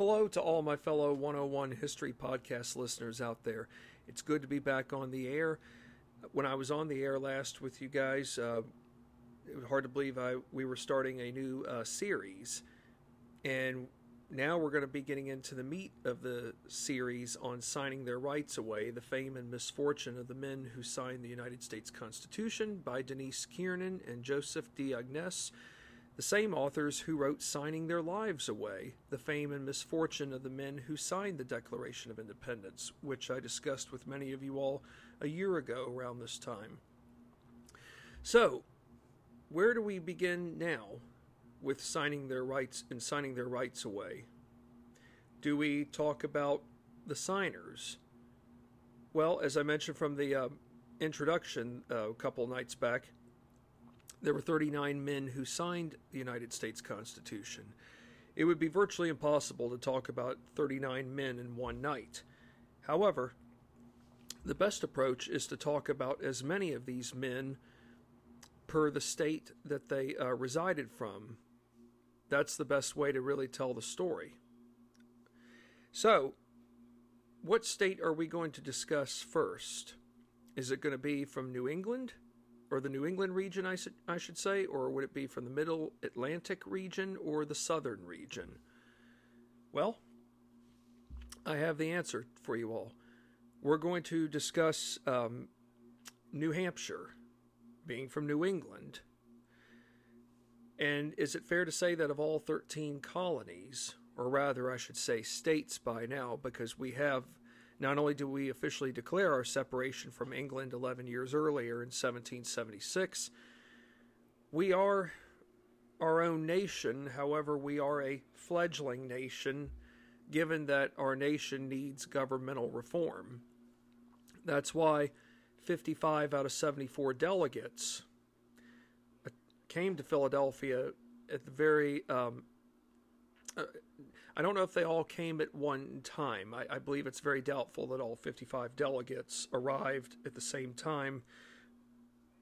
Hello to all my fellow 101 History Podcast listeners out there. It's good to be back on the air. When I was on the air last with you guys, uh, it was hard to believe I we were starting a new uh, series, and now we're going to be getting into the meat of the series on signing their rights away, the fame and misfortune of the men who signed the United States Constitution by Denise Kiernan and Joseph D'Agnese the same authors who wrote Signing Their Lives Away, the fame and misfortune of the men who signed the Declaration of Independence, which I discussed with many of you all a year ago around this time. So, where do we begin now with signing their rights and signing their rights away? Do we talk about the signers? Well, as I mentioned from the uh, introduction uh, a couple nights back, there were 39 men who signed the United States Constitution. It would be virtually impossible to talk about 39 men in one night. However, the best approach is to talk about as many of these men per the state that they uh, resided from. That's the best way to really tell the story. So, what state are we going to discuss first? Is it going to be from New England? Or the New England region, I, should, I should say, or would it be from the Middle Atlantic region or the Southern region? Well, I have the answer for you all. We're going to discuss um, New Hampshire, being from New England. And is it fair to say that of all 13 colonies, or rather, I should say states by now, because we have not only do we officially declare our separation from England 11 years earlier in 1776, we are our own nation. However, we are a fledgling nation, given that our nation needs governmental reform. That's why 55 out of 74 delegates came to Philadelphia at the very um, uh, I don't know if they all came at one time. I, I, believe it's very doubtful that all 55 delegates arrived at the same time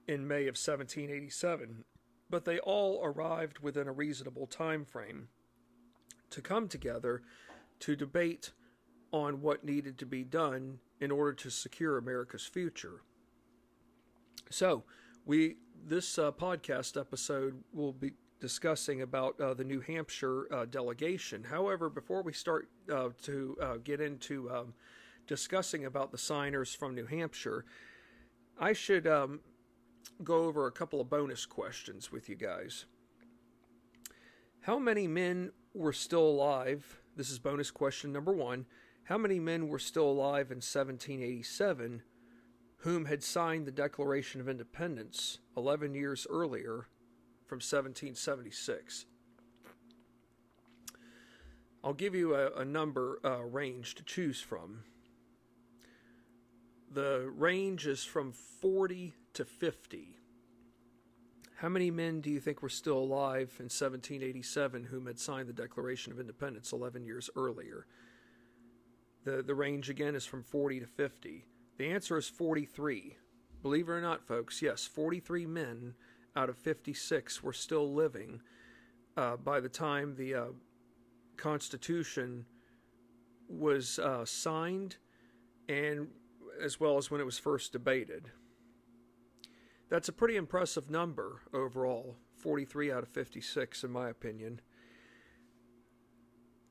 in May of 1787, but they all arrived within a reasonable time frame to come together to debate on what needed to be done in order to secure America's future. So, we this uh, podcast episode will be discussing about uh, the New Hampshire uh, delegation. However, before we start uh, to uh, get into um, discussing about the signers from New Hampshire, I should um, go over a couple of bonus questions with you guys. How many men were still alive? This is bonus question number one. How many men were still alive in 1787 whom had signed the Declaration of Independence 11 years earlier from 1776. I'll give you a, a number uh, range to choose from. The range is from 40 to 50. How many men do you think were still alive in 1787 whom had signed the Declaration of Independence 11 years earlier? The, the range again is from 40 to 50. The answer is 43. Believe it or not, folks, yes, 43 men out of 56 were still living uh, by the time the uh, Constitution was uh, signed and as well as when it was first debated. That's a pretty impressive number overall 43 out of 56, in my opinion.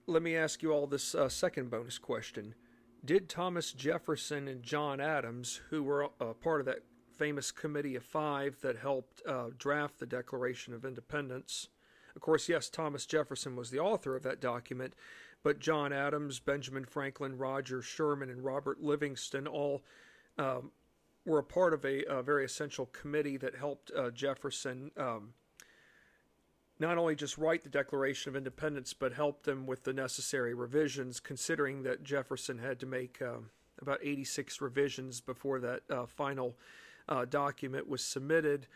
Let me ask you all this uh, second bonus question. Did Thomas Jefferson and John Adams, who were uh, part of that famous committee of five that helped uh, draft the Declaration of Independence. Of course, yes, Thomas Jefferson was the author of that document, but John Adams, Benjamin Franklin, Roger Sherman, and Robert Livingston all um, were a part of a, a, very essential committee that helped uh, Jefferson um, not only just write the Declaration of Independence, but helped them with the necessary revisions, considering that Jefferson had to make um, about 86 revisions before that uh, final uh, document was submitted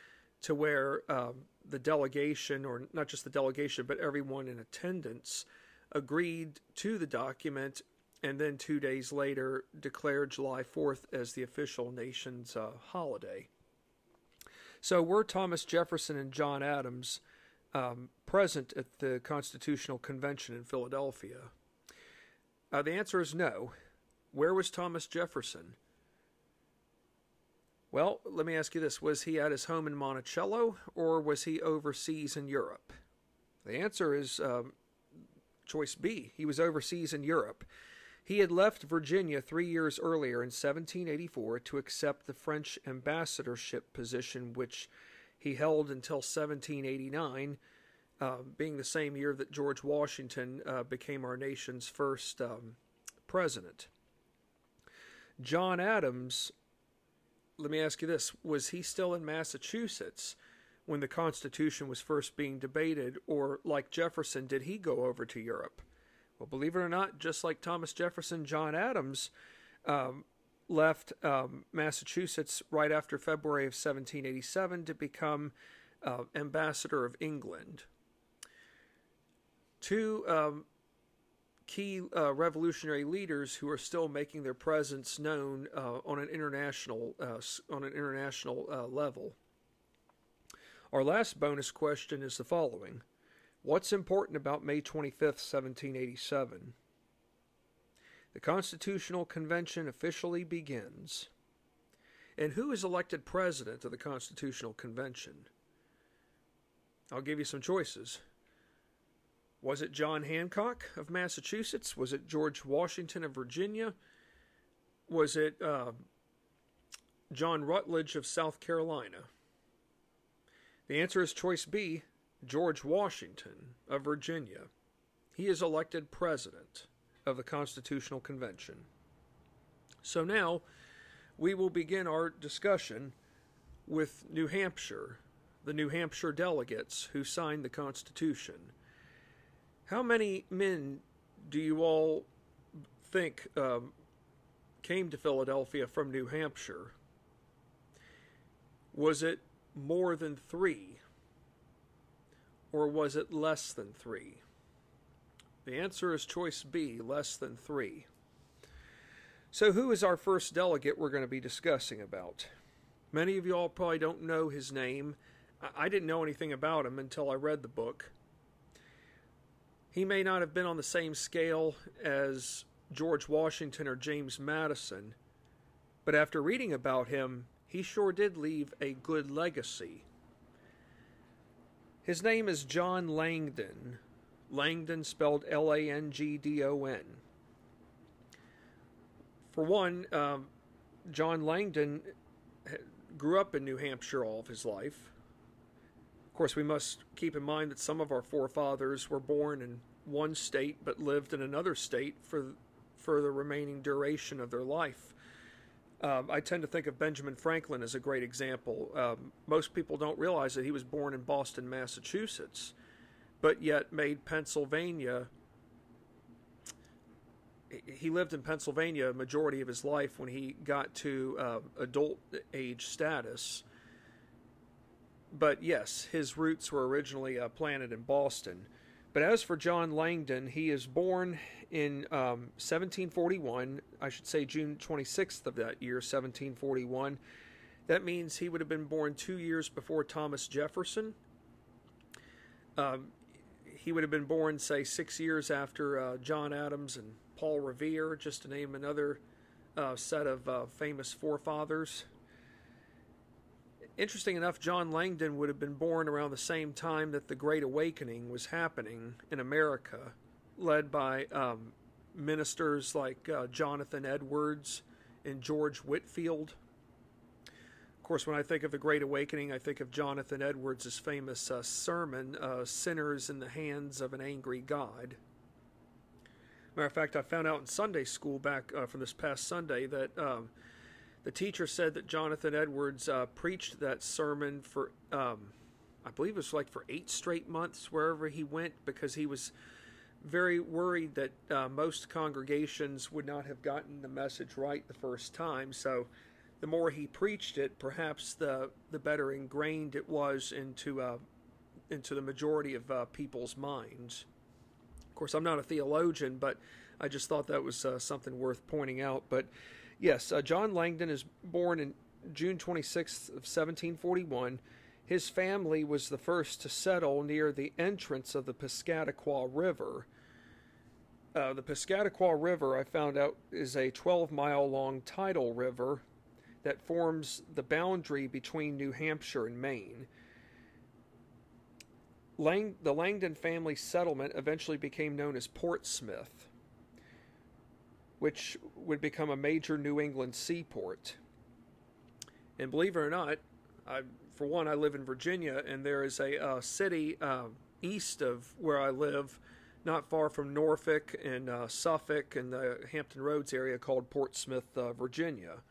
to where um, the delegation, or not just the delegation, but everyone in attendance, agreed to the document and then two days later declared July 4th as the official nation's uh, holiday. So were Thomas Jefferson and John Adams um, present at the Constitutional Convention in Philadelphia? Uh, the answer is no. Where was Thomas Jefferson? Well, let me ask you this was he at his home in Monticello or was he overseas in Europe? The answer is um, choice B. He was overseas in Europe. He had left Virginia three years earlier in 1784 to accept the French ambassadorship position, which he held until 1789, uh, being the same year that George Washington uh, became our nation's first um, president. John Adams let me ask you this was he still in Massachusetts when the Constitution was first being debated, or like Jefferson, did he go over to Europe? Well, believe it or not, just like Thomas Jefferson, John Adams um, left um, Massachusetts right after February of 1787 to become uh, ambassador of England. Two um, key uh, revolutionary leaders who are still making their presence known uh, on an international uh, on an international uh, level. Our last bonus question is the following: What's important about May 25th, 1787? The Constitutional Convention officially begins. And who is elected president of the Constitutional Convention? I'll give you some choices. Was it John Hancock of Massachusetts? Was it George Washington of Virginia? Was it uh, John Rutledge of South Carolina? The answer is choice B George Washington of Virginia. He is elected president of the Constitutional Convention. So now we will begin our discussion with New Hampshire, the New Hampshire delegates who signed the Constitution. How many men do you all think um, came to Philadelphia from New Hampshire? Was it more than three? Or was it less than three? The answer is choice B, less than three. So, who is our first delegate we're going to be discussing about? Many of you all probably don't know his name. I didn't know anything about him until I read the book. He may not have been on the same scale as George Washington or James Madison, but after reading about him, he sure did leave a good legacy. His name is John Langdon. Langdon spelled L A N G D O N. For one, um, John Langdon grew up in New Hampshire all of his life. Course, we must keep in mind that some of our forefathers were born in one state but lived in another state for for the remaining duration of their life. Um, I tend to think of Benjamin Franklin as a great example. Um, most people don't realize that he was born in Boston, Massachusetts, but yet made Pennsylvania. He lived in Pennsylvania a majority of his life when he got to uh, adult age status but yes, his roots were originally uh, planted in Boston. But as for John Langdon, he is born in um, 1741, I should say June 26th of that year, 1741. That means he would have been born two years before Thomas Jefferson. Um, he would have been born, say, six years after uh, John Adams and Paul Revere, just to name another uh, set of uh, famous forefathers. Interesting enough, John Langdon would have been born around the same time that the Great Awakening was happening in America, led by um, ministers like uh, Jonathan Edwards and George Whitefield. Of course, when I think of the Great Awakening, I think of Jonathan Edwards' famous uh, sermon, uh, Sinners in the Hands of an Angry God. Matter of fact, I found out in Sunday school back uh, from this past Sunday that um, the teacher said that Jonathan Edwards uh, preached that sermon for, um, I believe it was like for eight straight months wherever he went because he was very worried that uh, most congregations would not have gotten the message right the first time. So the more he preached it, perhaps the the better ingrained it was into uh, into the majority of uh, people's minds. Of course, I'm not a theologian, but I just thought that was uh, something worth pointing out. But Yes, uh, John Langdon is born in June 26th of 1741. His family was the first to settle near the entrance of the Piscataqua River. Uh, the Piscataqua River, I found out, is a 12 mile long tidal river that forms the boundary between New Hampshire and Maine. Lang- the Langdon family settlement eventually became known as Portsmouth, which would become a major New England seaport. And believe it or not, I, for one, I live in Virginia, and there is a, uh, city uh, east of where I live, not far from Norfolk and uh, Suffolk and the Hampton Roads area, called Portsmouth, uh, Virginia.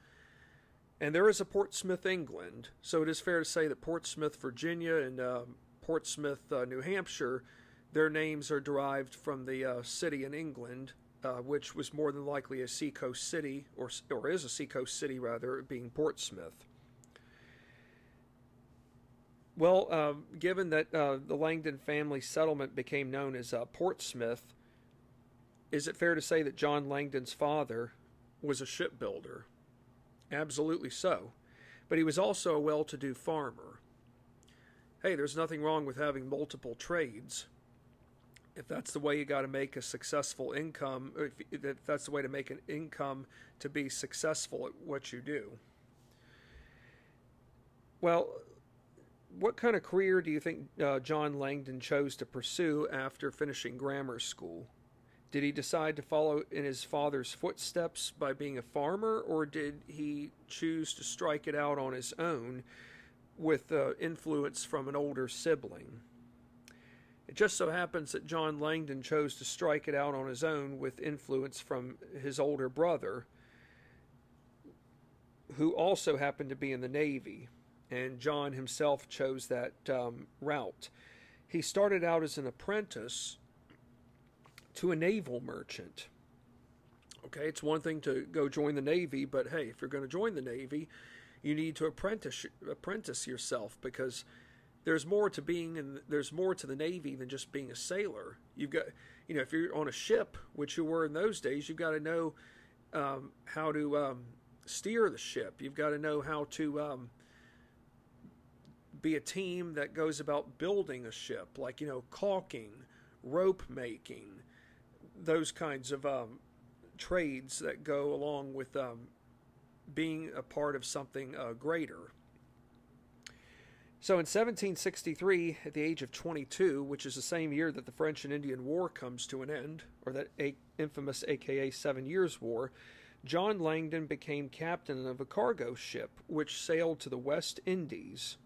And there is a Portsmouth, England. So it is fair to say that Portsmouth, Virginia, and um, Portsmouth, uh, New Hampshire, their names are derived from the uh, city in England, which was more than likely a seacoast city, or, or is a seacoast city rather, being Portsmouth. Well, uh, given that uh, the Langdon family settlement became known as uh, Portsmouth, is it fair to say that John Langdon's father was a shipbuilder? Absolutely so. But he was also a well to do farmer. Hey, there's nothing wrong with having multiple trades. If that's the way you got to make a successful income, if, if that's the way to make an income to be successful at what you do. Well, what kind of career do you think uh, John Langdon chose to pursue after finishing grammar school? Did he decide to follow in his father's footsteps by being a farmer, or did he choose to strike it out on his own with uh, influence from an older sibling? It just so happens that John Langdon chose to strike it out on his own with influence from his older brother, who also happened to be in the Navy and John himself chose that um, route. He started out as an apprentice to a naval merchant. Okay, it's one thing to go join the Navy, but hey, if you're going to join the Navy, you need to apprentice apprentice yourself because there's more to being and there's more to the Navy than just being a sailor. You've got, you know, if you're on a ship, which you were in those days, you've got to know um, how to um, steer the ship. You've got to know how to um, be a team that goes about building a ship, like, you know, caulking, rope making, those kinds of um, trades that go along with um, being a part of something uh, greater. So in 1763, at the age of 22, which is the same year that the French and Indian War comes to an end, or that infamous AKA Seven Years' War, John Langdon became captain of a cargo ship which sailed to the West Indies.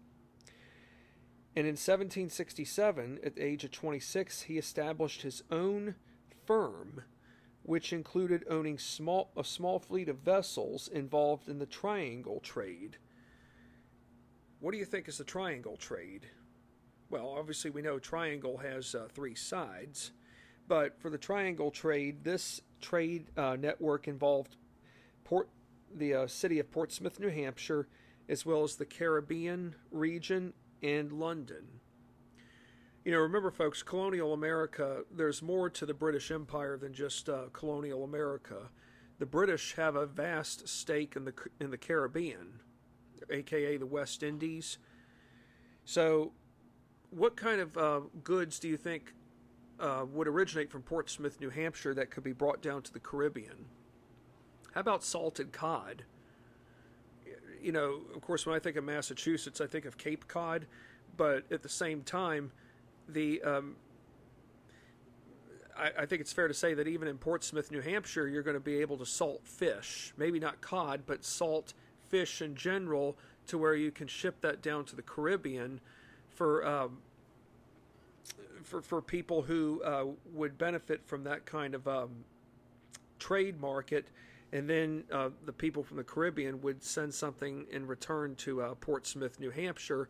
And in 1767, at the age of 26, he established his own firm, which included owning small, a small fleet of vessels involved in the triangle trade. What do you think is the triangle trade? Well, obviously, we know triangle has uh, three sides, but for the triangle trade, this trade uh, network involved Port, the uh, city of Portsmouth, New Hampshire, as well as the Caribbean region and London. You know, remember, folks, colonial America, there's more to the British Empire than just uh, colonial America. The British have a vast stake in the, in the Caribbean, aka the West Indies. So, what kind of uh, goods do you think uh, would originate from Portsmouth, New Hampshire, that could be brought down to the Caribbean? How about salted cod? you know, of course, when I think of Massachusetts, I think of Cape Cod, but at the same time, the um, I, I, think it's fair to say that even in Portsmouth, New Hampshire, you're going to be able to salt fish. Maybe not cod, but salt fish in general, to where you can ship that down to the Caribbean for um, for for people who uh, would benefit from that kind of um, trade market and then uh, the people from the Caribbean would send something in return to uh, Portsmouth, New Hampshire,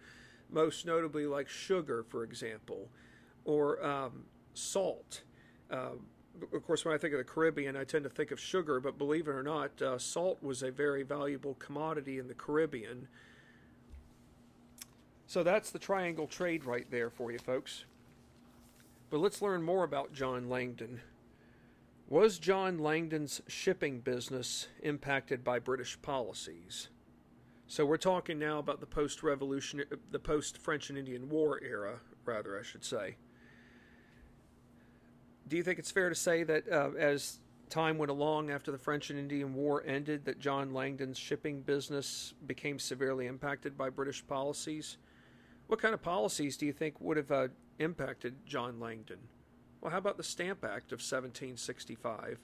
most notably like sugar, for example, or um, salt. Uh, of course, when I think of the Caribbean, I tend to think of sugar, but believe it or not, uh, salt was a very valuable commodity in the Caribbean. So that's the triangle trade right there for you, folks. But let's learn more about John Langdon. Was John Langdon's shipping business impacted by British policies? So we're talking now about the post-revolution, the post-French and Indian War era, rather, I should say. Do you think it's fair to say that uh, as time went along after the French and Indian War ended, that John Langdon's shipping business became severely impacted by British policies? What kind of policies do you think would have uh, impacted John Langdon? Well, how about the Stamp Act of 1765?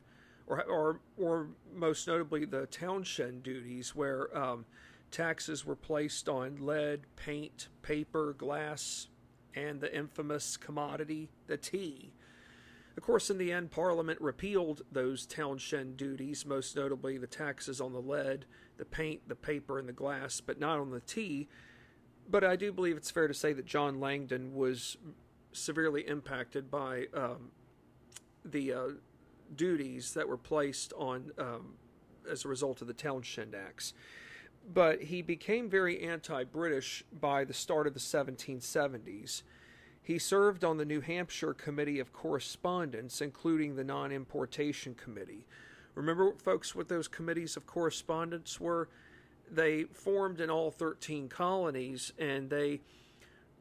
Or, or, or most notably, the Townshend duties, where um, taxes were placed on lead, paint, paper, glass, and the infamous commodity, the tea. Of course, in the end, Parliament repealed those Townshend duties, most notably the taxes on the lead, the paint, the paper, and the glass, but not on the tea. But I do believe it's fair to say that John Langdon was severely impacted by um, the uh, duties that were placed on um, as a result of the Townshend Acts. But he became very anti British by the start of the 1770s. He served on the New Hampshire Committee of Correspondence, including the Non Importation Committee. Remember, folks, what those committees of correspondence were? They formed in all 13 colonies and they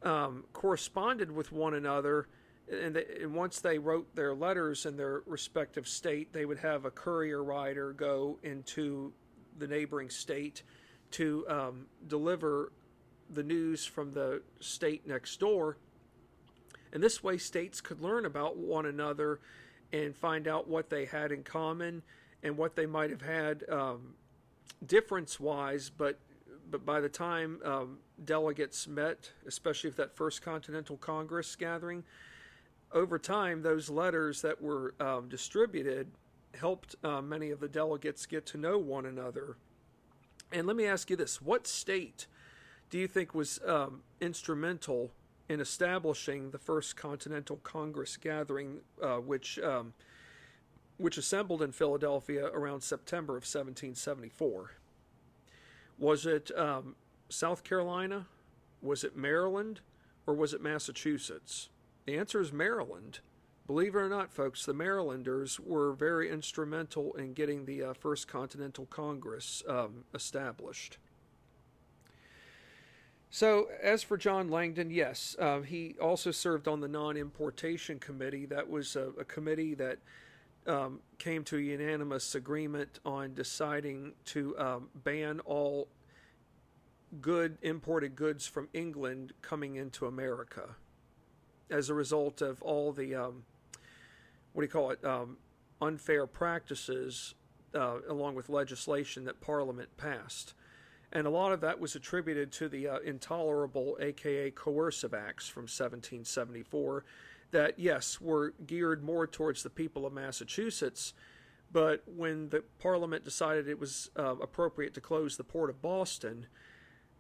um, corresponded with one another. And, they, and, once they wrote their letters in their respective state, they would have a courier rider go into the neighboring state to um, deliver the news from the state next door and this way, states could learn about one another and find out what they had in common and what they might have had um, difference wise. But but by the time um, delegates met, especially if that first Continental Congress gathering, over time, those letters that were um, distributed helped uh, many of the delegates get to know one another. And let me ask you this what state do you think was um, instrumental in establishing the first Continental Congress gathering, uh, which um, which assembled in Philadelphia around September of 1774. Was it um, South Carolina? Was it Maryland? Or was it Massachusetts? The answer is Maryland. Believe it or not, folks, the Marylanders were very instrumental in getting the uh, First Continental Congress um, established. So, as for John Langdon, yes, uh, he also served on the Non Importation Committee. That was a, a committee that um, came to a unanimous agreement on deciding to um, ban all good imported goods from England coming into America as a result of all the, um, what do you call it, um, unfair practices uh, along with legislation that Parliament passed and a lot of that was attributed to the uh, intolerable, aka coercive acts from 1774, that yes were geared more towards the people of Massachusetts. But when the Parliament decided it was uh, appropriate to close the port of Boston,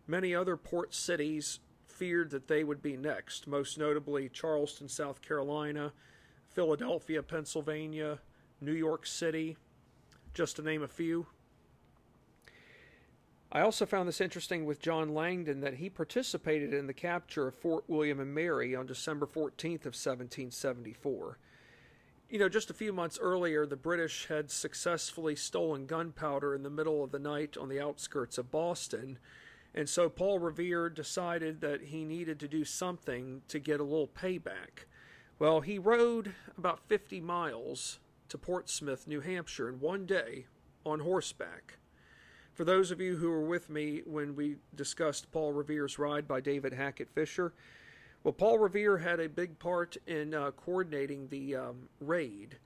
many other port cities feared that they would be next, most notably Charleston, South Carolina, Philadelphia, Pennsylvania, New York City, just to name a few. I also found this interesting with John Langdon that he participated in the capture of Fort William and Mary on December 14th of 1774. You know, just a few months earlier, the British had successfully stolen gunpowder in the middle of the night on the outskirts of Boston, and so Paul Revere decided that he needed to do something to get a little payback. Well, he rode about 50 miles to Portsmouth, New Hampshire in one day on horseback. For those of you who were with me when we discussed Paul Revere's ride by David Hackett Fischer, well, Paul Revere had a big part in uh, coordinating the um, raid,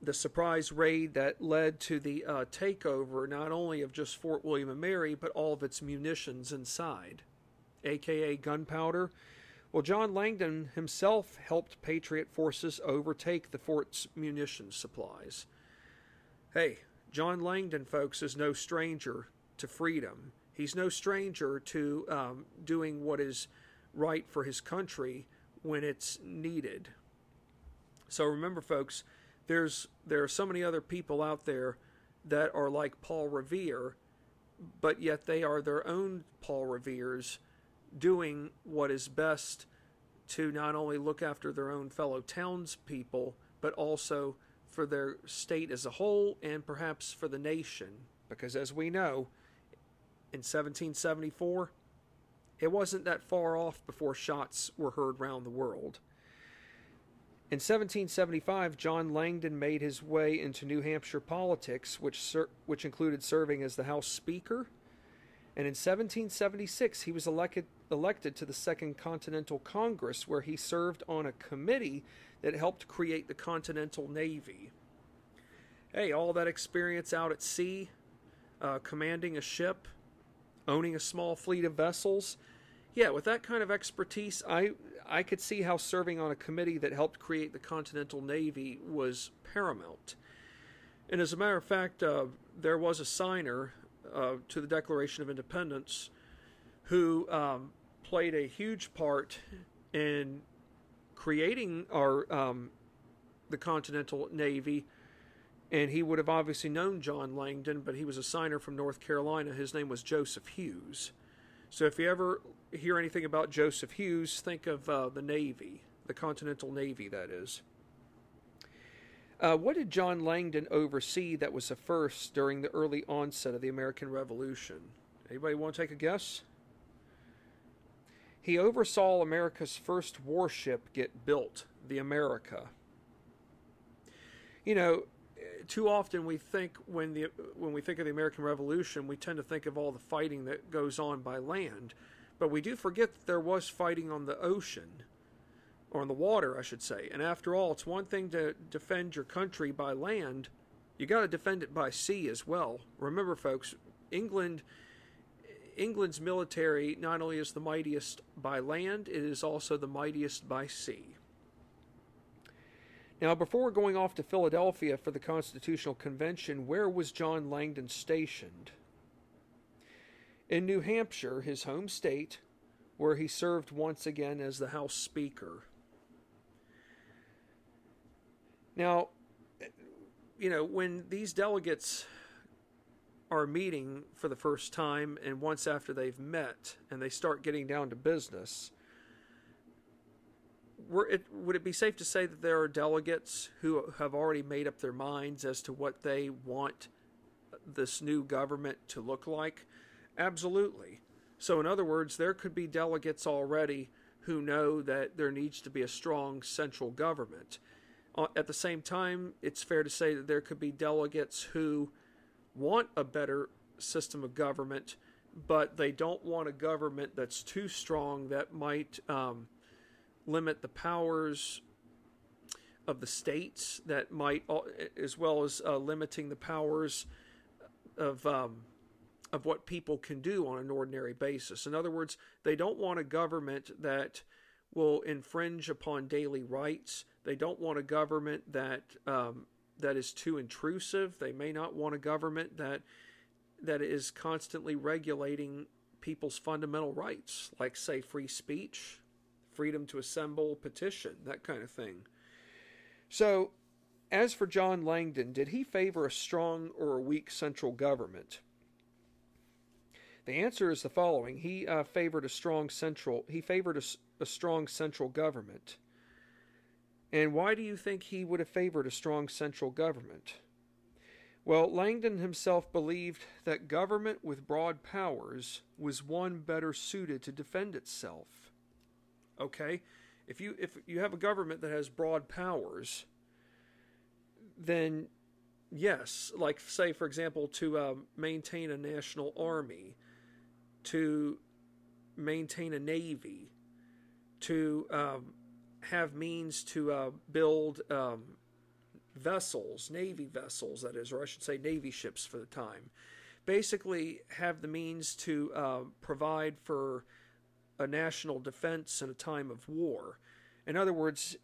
the surprise raid that led to the uh, takeover not only of just Fort William and Mary, but all of its munitions inside, aka gunpowder. Well, John Langdon himself helped Patriot forces overtake the fort's munitions supplies. Hey, John Langdon, folks, is no stranger to freedom. He's no stranger to um, doing what is right for his country when it's needed. So remember, folks, there's there are so many other people out there that are like Paul Revere, but yet they are their own Paul Reveres, doing what is best to not only look after their own fellow townspeople, but also for their state as a whole and perhaps for the nation. Because as we know, in 1774, it wasn't that far off before shots were heard round the world. In 1775, John Langdon made his way into New Hampshire politics, which, which included serving as the House Speaker. And in 1776, he was elected, elected to the Second Continental Congress, where he served on a committee that helped create the Continental Navy. Hey, all that experience out at sea, uh, commanding a ship, owning a small fleet of vessels. Yeah, with that kind of expertise, I I could see how serving on a committee that helped create the Continental Navy was paramount. And as a matter of fact, uh, there was a signer uh, to the Declaration of Independence who um, played a huge part in creating our um, the Continental Navy. And he would have obviously known John Langdon, but he was a signer from North Carolina. His name was Joseph Hewes. So if you ever hear anything about Joseph Hewes, think of uh, the Navy, the Continental Navy, that is. Uh, what did John Langdon oversee that was a first during the early onset of the American Revolution? Anybody want to take a guess? He oversaw America's first warship get built, the America. You know, too often we think when the when we think of the American Revolution, we tend to think of all the fighting that goes on by land, but we do forget that there was fighting on the ocean, or on the water, I should say. And after all, it's one thing to defend your country by land, you got to defend it by sea as well. Remember, folks, England. England's military not only is the mightiest by land, it is also the mightiest by sea. Now, before going off to Philadelphia for the Constitutional Convention, where was John Langdon stationed? In New Hampshire, his home state, where he served once again as the House Speaker. Now, you know, when these delegates are meeting for the first time, and once after they've met and they start getting down to business, it, would it be safe to say that there are delegates who have already made up their minds as to what they want this new government to look like? Absolutely. So, in other words, there could be delegates already who know that there needs to be a strong central government. Uh, at the same time, it's fair to say that there could be delegates who want a better system of government, but they don't want a government that's too strong that might um, limit the powers of the states that might, as well as uh, limiting the powers of um, of what people can do on an ordinary basis. In other words, they don't want a government that will infringe upon daily rights. They don't want a government that um, that is too intrusive. They may not want a government that that is constantly regulating people's fundamental rights, like say free speech, freedom to assemble, petition, that kind of thing. So, as for John Langdon, did he favor a strong or a weak central government? The answer is the following: He uh, favored a strong central. He favored a, a strong central government. And why do you think he would have favored a strong central government? Well, Langdon himself believed that government with broad powers was one better suited to defend itself. Okay, if you if you have a government that has broad powers, then yes, like say for example, to uh, maintain a national army, to maintain a navy, to um, have means to uh, build um, vessels, navy vessels, that is, or I should say, navy ships for the time. Basically, have the means to uh, provide for a national defense in a time of war. In other words,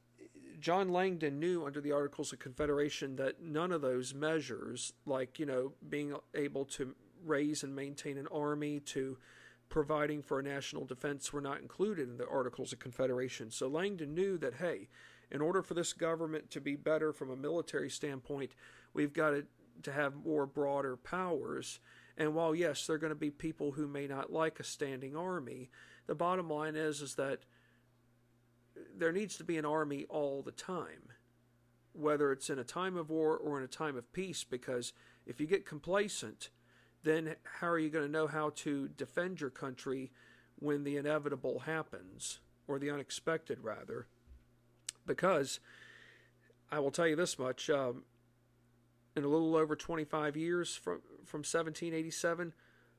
John Langdon knew under the Articles of Confederation that none of those measures, like, you know, being able to raise and maintain an army, to providing for a national defense, were not included in the Articles of Confederation. So Langdon knew that, hey, in order for this government to be better from a military standpoint, we've got to, have more broader powers. And while, yes, there are going to be people who may not like a standing army, the bottom line is is that there needs to be an army all the time, whether it's in a time of war or in a time of peace. Because if you get complacent, then how are you going to know how to defend your country when the inevitable happens, or the unexpected, rather? Because I will tell you this much: um, in a little over 25 years from from 1787,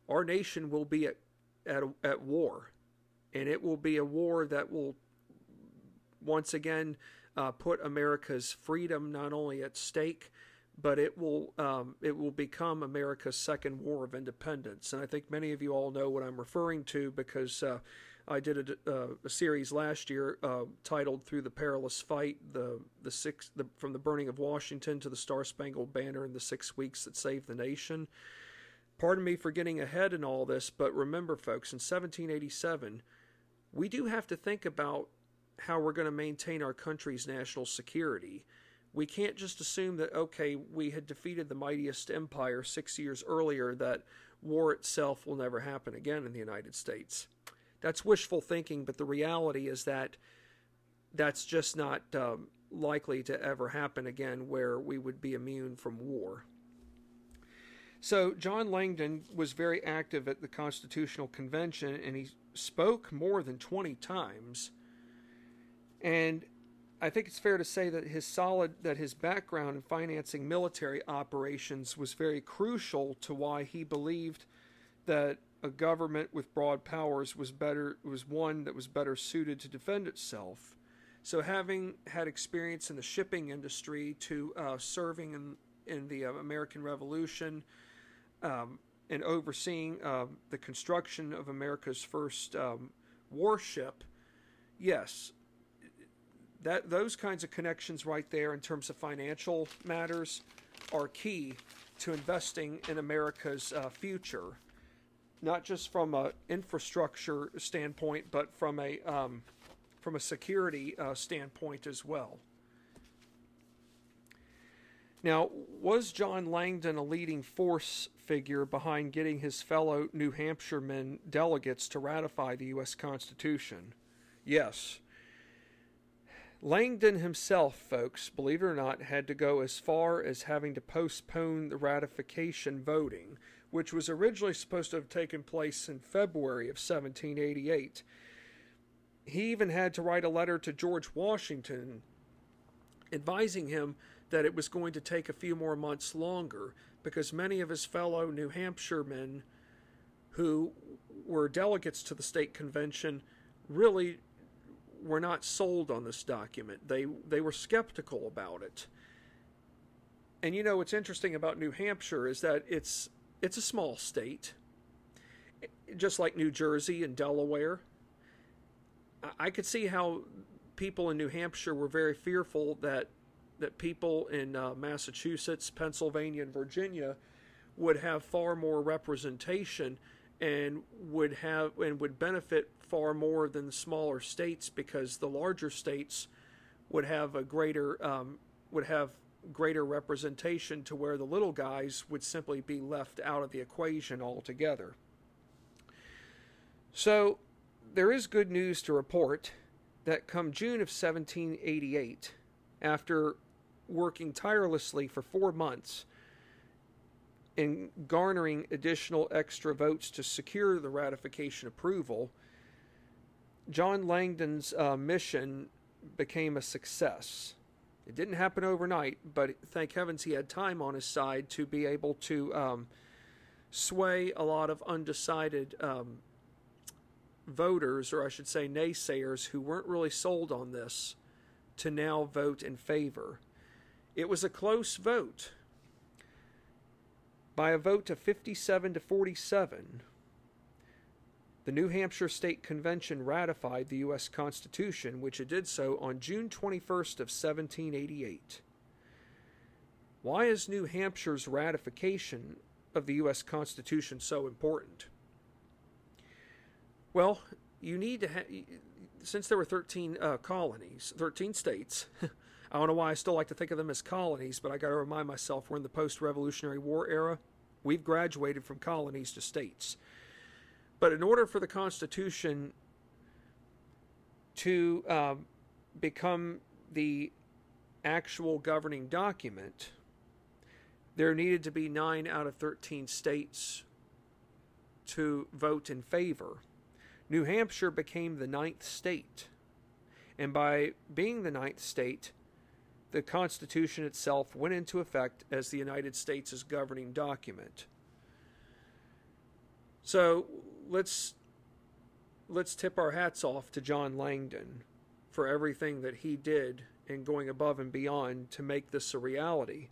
our nation will be at at, at war, and it will be a war that will once again uh, put America's freedom not only at stake, but it will um, it will become America's second war of independence. And I think many of you all know what I'm referring to because uh, I did a, uh, a, series last year uh, titled "Through the Perilous Fight: the the six the, from the burning of Washington to the Star Spangled Banner and the six weeks that saved the nation." Pardon me for getting ahead in all this, but remember, folks, in 1787, we do have to think about how we're going to maintain our country's national security. We can't just assume that, okay, we had defeated the mightiest empire six years earlier, that war itself will never happen again in the United States. That's wishful thinking, but the reality is that that's just not um, likely to ever happen again where we would be immune from war. So, John Langdon was very active at the Constitutional Convention and he spoke more than 20 times. And I think it's fair to say that his solid that his background in financing military operations was very crucial to why he believed that a government with broad powers was better was one that was better suited to defend itself. So having had experience in the shipping industry to uh, serving in in the uh, American Revolution, um, and overseeing uh, the construction of America's first um, warship, yes, that those kinds of connections right there in terms of financial matters are key to investing in America's uh, future, not just from an infrastructure standpoint, but from a um, from a security uh, standpoint as well. Now, was John Langdon a leading force figure behind getting his fellow New Hampshiremen delegates to ratify the U.S. Constitution? Yes. Langdon himself, folks, believe it or not, had to go as far as having to postpone the ratification voting, which was originally supposed to have taken place in February of 1788. He even had to write a letter to George Washington advising him that it was going to take a few more months longer because many of his fellow New Hampshiremen who were delegates to the state convention really were not sold on this document. They they were skeptical about it. And you know what's interesting about New Hampshire is that it's it's a small state, just like New Jersey and Delaware. I could see how people in New Hampshire were very fearful that that people in uh, Massachusetts, Pennsylvania, and Virginia would have far more representation and would have and would benefit far more than the smaller states because the larger states would have a greater um, would have greater representation to where the little guys would simply be left out of the equation altogether. So there is good news to report that come June of 1788, after working tirelessly for four months in garnering additional extra votes to secure the ratification approval, John Langdon's uh, mission became a success. It didn't happen overnight, but thank heavens he had time on his side to be able to um, sway a lot of undecided um, voters, or I should say naysayers, who weren't really sold on this, to now vote in favor. It was a close vote. By a vote of 57 to 47, the New Hampshire State Convention ratified the U.S. Constitution, which it did so on June 21st of 1788. Why is New Hampshire's ratification of the U.S. Constitution so important? Well, you need to have, since there were 13 uh, colonies, 13 states, I don't know why I still like to think of them as colonies, but I got to remind myself we're in the post Revolutionary War era. We've graduated from colonies to states. But in order for the Constitution to uh, become the actual governing document, there needed to be 9 out of 13 states to vote in favor. New Hampshire became the ninth state. And by being the ninth state, the Constitution itself went into effect as the United States' governing document. So let's let's tip our hats off to John Langdon for everything that he did and going above and beyond to make this a reality.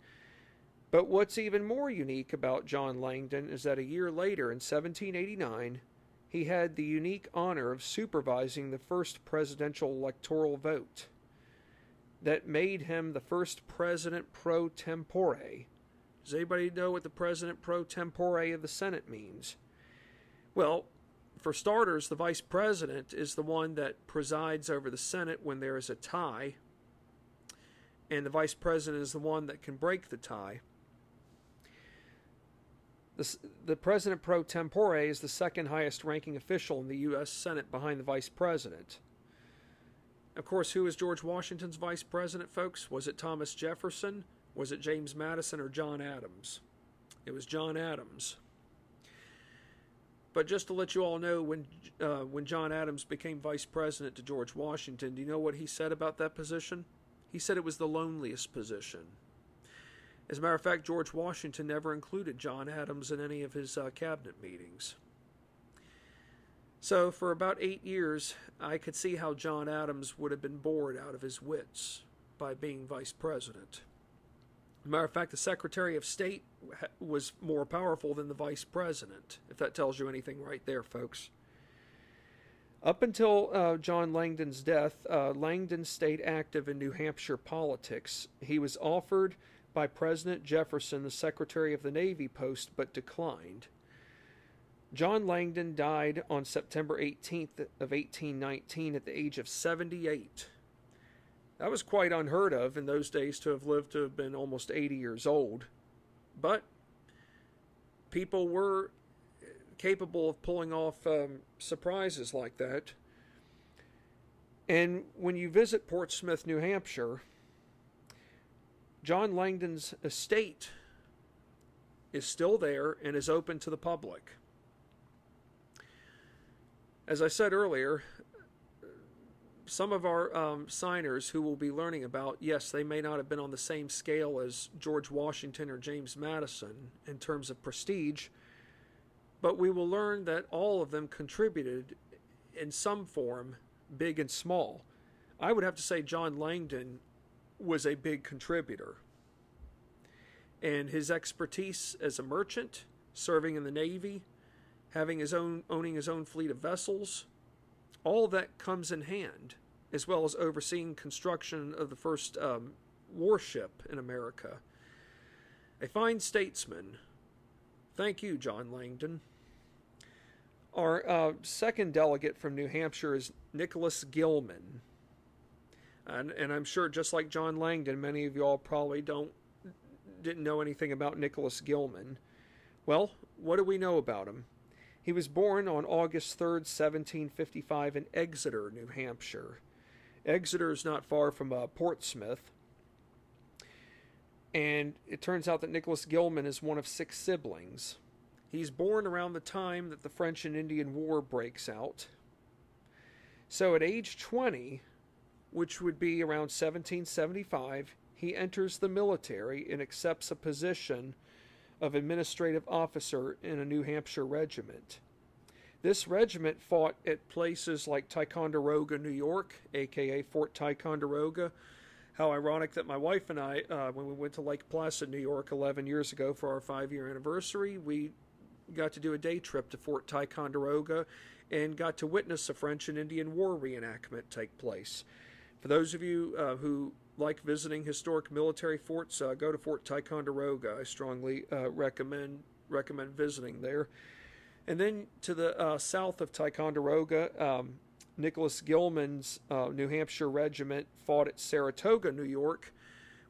But what's even more unique about John Langdon is that a year later, in 1789, he had the unique honor of supervising the first presidential electoral vote that made him the first president pro tempore. Does anybody know what the president pro tempore of the Senate means? Well, for starters, the vice president is the one that presides over the Senate when there is a tie, and the vice president is the one that can break the tie. The, the president pro tempore is the second highest ranking official in the U.S. Senate behind the vice president. Of course, who was George Washington's vice president, folks? Was it Thomas Jefferson? Was it James Madison or John Adams? It was John Adams. But just to let you all know, when uh, when John Adams became vice president to George Washington, do you know what he said about that position? He said it was the loneliest position. As a matter of fact, George Washington never included John Adams in any of his uh, cabinet meetings. So, for about eight years, I could see how John Adams would have been bored out of his wits by being vice president. Matter of fact, the Secretary of State was more powerful than the vice president, if that tells you anything right there, folks. Up until uh, John Langdon's death, uh, Langdon stayed active in New Hampshire politics. He was offered by President Jefferson the Secretary of the Navy post but declined. John Langdon died on September 18th of 1819 at the age of 78. That was quite unheard of in those days to have lived to have been almost 80 years old. But people were capable of pulling off um, surprises like that. And when you visit Portsmouth, New Hampshire, John Langdon's estate is still there and is open to the public. As I said earlier, some of our um, signers who will be learning about, yes, they may not have been on the same scale as George Washington or James Madison in terms of prestige, but we will learn that all of them contributed in some form, big and small. I would have to say John Langdon was a big contributor. And his expertise as a merchant, serving in the Navy, having his own owning his own fleet of vessels, all that comes in hand, as well as overseeing construction of the first um, warship in America. A fine statesman. Thank you, John Langdon. Our uh, second delegate from New Hampshire is Nicholas Gilman. And, and I'm sure, just like John Langdon, many of you all probably don't didn't know anything about Nicholas Gilman. Well, what do we know about him? He was born on August 3, 1755, in Exeter, New Hampshire. Exeter is not far from uh, Portsmouth. And it turns out that Nicholas Gilman is one of six siblings. He's born around the time that the French and Indian War breaks out. So at age 20, which would be around 1775, he enters the military and accepts a position of administrative officer in a New Hampshire regiment. This regiment fought at places like Ticonderoga, New York, aka Fort Ticonderoga. How ironic that my wife and I, uh, when we went to Lake Placid, New York, 11 years ago for our five year anniversary, we got to do a day trip to Fort Ticonderoga and got to witness a French and Indian War reenactment take place. For those of you uh, who like visiting historic military forts, uh, go to Fort Ticonderoga. I strongly uh, recommend recommend visiting there. And then to the uh, south of Ticonderoga, um, Nicholas Gilman's uh, New Hampshire regiment fought at Saratoga, New York,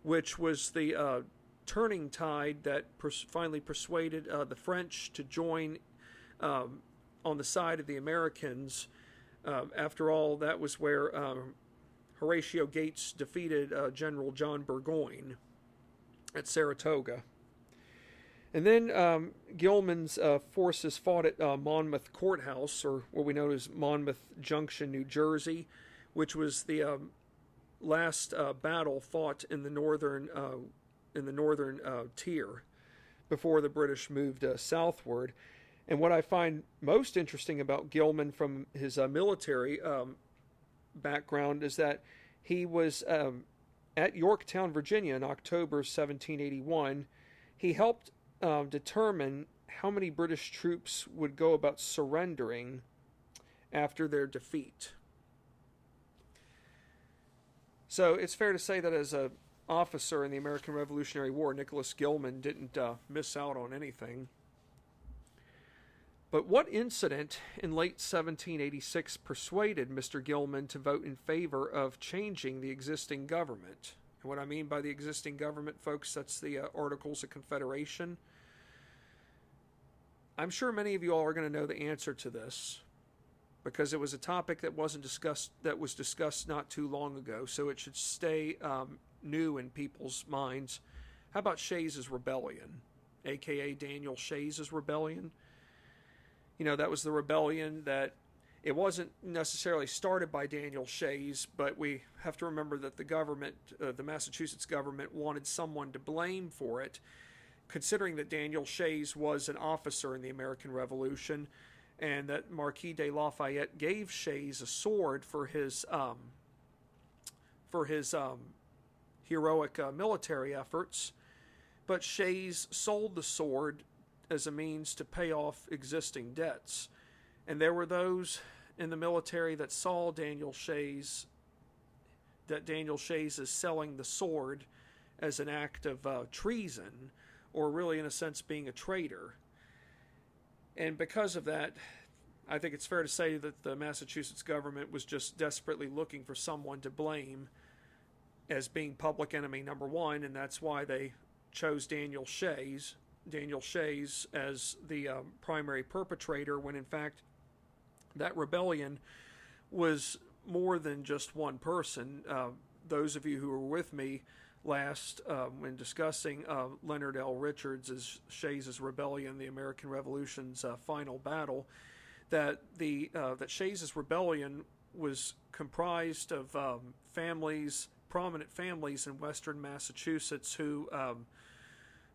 which was the uh, turning tide that pers- finally persuaded uh, the French to join um, on the side of the Americans. Um, after all, that was where um, Horatio Gates defeated uh, General John Burgoyne at Saratoga. And then um, Gilman's uh, forces fought at uh, Monmouth Courthouse, or what we know as Monmouth Junction, New Jersey, which was the um, last uh, battle fought in the northern uh, in the northern uh, tier before the British moved southward. And what I find most interesting about Gilman from his military um, background is that he was um, at Yorktown, Virginia in October 1781. He helped um, determine how many British troops would go about surrendering after their defeat. So it's fair to say that as a officer in the American Revolutionary War, Nicholas Gilman didn't uh, miss out on anything. But what incident in late 1786 persuaded Mr. Gilman to vote in favor of changing the existing government? And what I mean by the existing government, folks, that's the uh, Articles of Confederation. I'm sure many of you all are going to know the answer to this because it was a topic that wasn't discussed that was discussed not too long ago, so it should stay um, new in people's minds. How about Shays's rebellion, aka Daniel Shays's rebellion? You know, that was the rebellion that it wasn't necessarily started by Daniel Shays, but we have to remember that the government, uh, the Massachusetts government, wanted someone to blame for it, considering that Daniel Shays was an officer in the American Revolution, and that Marquis de Lafayette gave Shays a sword for his um, for his um, heroic uh, military efforts, but Shays sold the sword as a means to pay off existing debts. And there were those in the military that saw Daniel Shays, that Daniel Shays is selling the sword as an act of uh, treason, or really, in a sense, being a traitor. And because of that, I think it's fair to say that the Massachusetts government was just desperately looking for someone to blame as being public enemy number one, and that's why they chose Daniel Shays Daniel Shays as the um, primary perpetrator when in fact that rebellion was more than just one person. Uh, those of you who were with me last uh, when discussing uh, Leonard L. Richards' as Shays' rebellion, the American Revolution's uh, final battle, that the uh, that Shays' rebellion was comprised of um, families, prominent families in Western Massachusetts who um,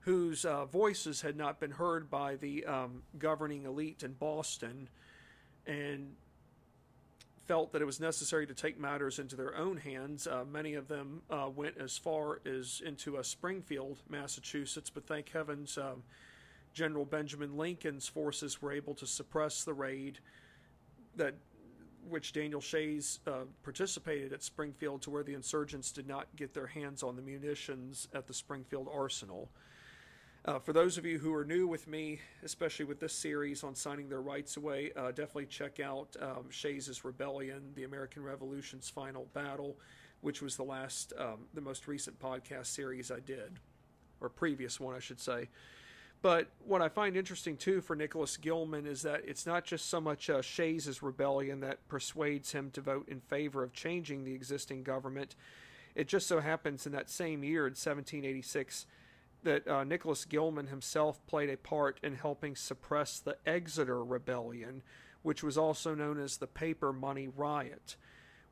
whose uh, voices had not been heard by the um, governing elite in Boston and felt that it was necessary to take matters into their own hands. Uh, many of them uh, went as far as into uh, Springfield, Massachusetts, but thank heavens um, General Benjamin Lincoln's forces were able to suppress the raid that which Daniel Shays uh, participated at Springfield to where the insurgents did not get their hands on the munitions at the Springfield arsenal. Uh, for those of you who are new with me, especially with this series on signing their rights away, uh, definitely check out um, Shays' Rebellion, the American Revolution's Final Battle, which was the last, um, the most recent podcast series I did, or previous one, I should say. But what I find interesting too for Nicholas Gilman is that it's not just so much uh, Shays' rebellion that persuades him to vote in favor of changing the existing government. It just so happens in that same year, in 1786, that uh, Nicholas Gilman himself played a part in helping suppress the Exeter Rebellion, which was also known as the Paper Money Riot,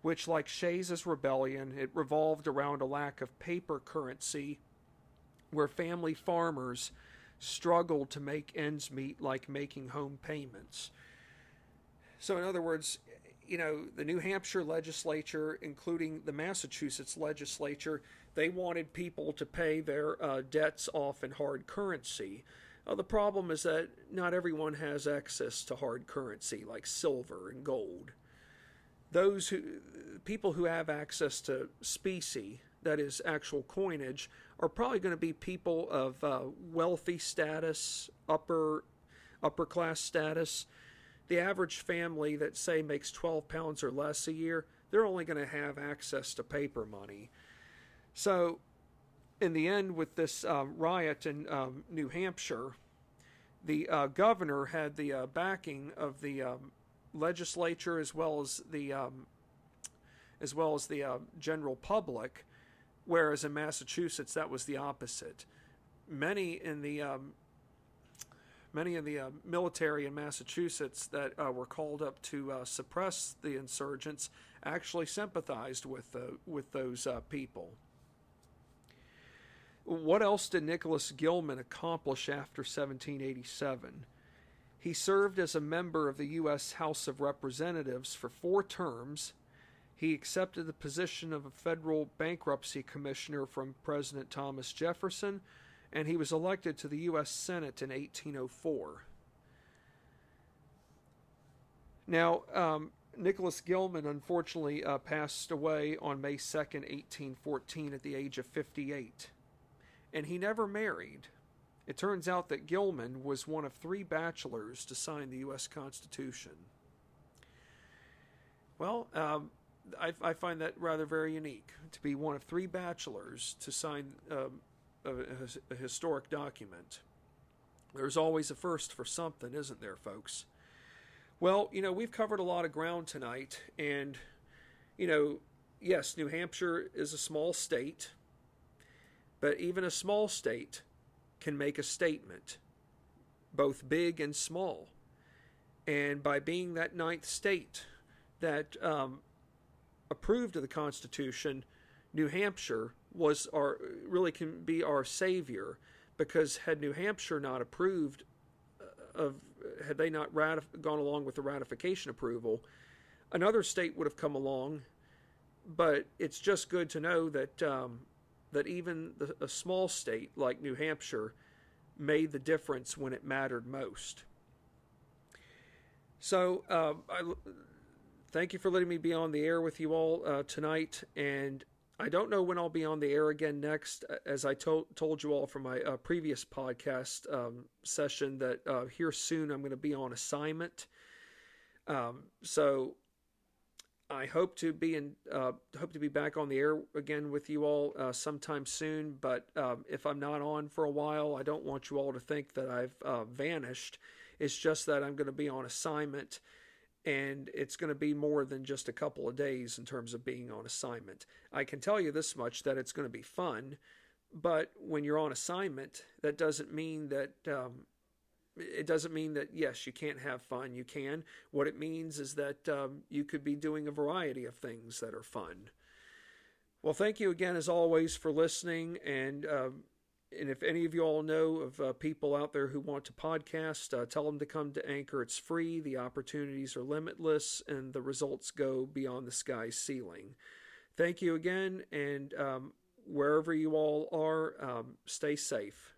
which, like Shays' rebellion, it revolved around a lack of paper currency, where family farmers struggled to make ends meet, like making home payments. So, in other words, you know, the New Hampshire legislature, including the Massachusetts legislature, they wanted people to pay their uh, debts off in hard currency. Uh, the problem is that not everyone has access to hard currency like silver and gold. Those who, people who have access to specie, that is actual coinage, are probably going to be people of uh, wealthy status, upper upper class status. The average family that say makes 12 pounds or less a year, they're only going to have access to paper money. So, in the end, with this um, riot in um, New Hampshire, the uh, governor had the uh, backing of the um, legislature as well as the um, as well as the uh, general public, whereas in Massachusetts that was the opposite. Many in the um, many of the uh, military in Massachusetts that uh, were called up to uh, suppress the insurgents actually sympathized with with those uh, people. What else did Nicholas Gilman accomplish after 1787? He served as a member of the U.S. House of Representatives for four terms. He accepted the position of a federal bankruptcy commissioner from President Thomas Jefferson, and he was elected to the U.S. Senate in 1804. Now, um, Nicholas Gilman unfortunately uh, passed away on May 2nd, 1814, at the age of 58 and he never married. It turns out that Gilman was one of three bachelors to sign the U.S. Constitution. Well, um, I, I, find that rather very unique to be one of three bachelors to sign um, a, a, historic document. There's always a first for something, isn't there, folks? Well, you know, we've covered a lot of ground tonight, and, you know, yes, New Hampshire is a small state. But even a small state can make a statement, both big and small. And by being that ninth state that um, approved of the Constitution, New Hampshire was our really can be our savior because had New Hampshire not approved uh, of had they not ratif- gone along with the ratification approval, another state would have come along. But it's just good to know that um, that even the, a small state like New Hampshire made the difference when it mattered most. So, uh, I thank you for letting me be on the air with you all uh, tonight. And I don't know when I'll be on the air again next. As I to- told you all from my uh, previous podcast um, session, that uh, here soon I'm going to be on assignment. Um, so I hope to be in uh, hope to be back on the air again with you all uh, sometime soon. But um, if I'm not on for a while, I don't want you all to think that I've uh, vanished. It's just that I'm going to be on assignment, and it's going to be more than just a couple of days in terms of being on assignment. I can tell you this much: that it's going to be fun. But when you're on assignment, that doesn't mean that um, it doesn't mean that yes you can't have fun. You can. What it means is that um, you could be doing a variety of things that are fun. Well thank you again as always for listening. And um, and if any of you all know of uh, people out there who want to podcast uh, tell them to come to anchor. It's free. The opportunities are limitless and the results go beyond the sky's ceiling. Thank you again and um, wherever you all are um, stay safe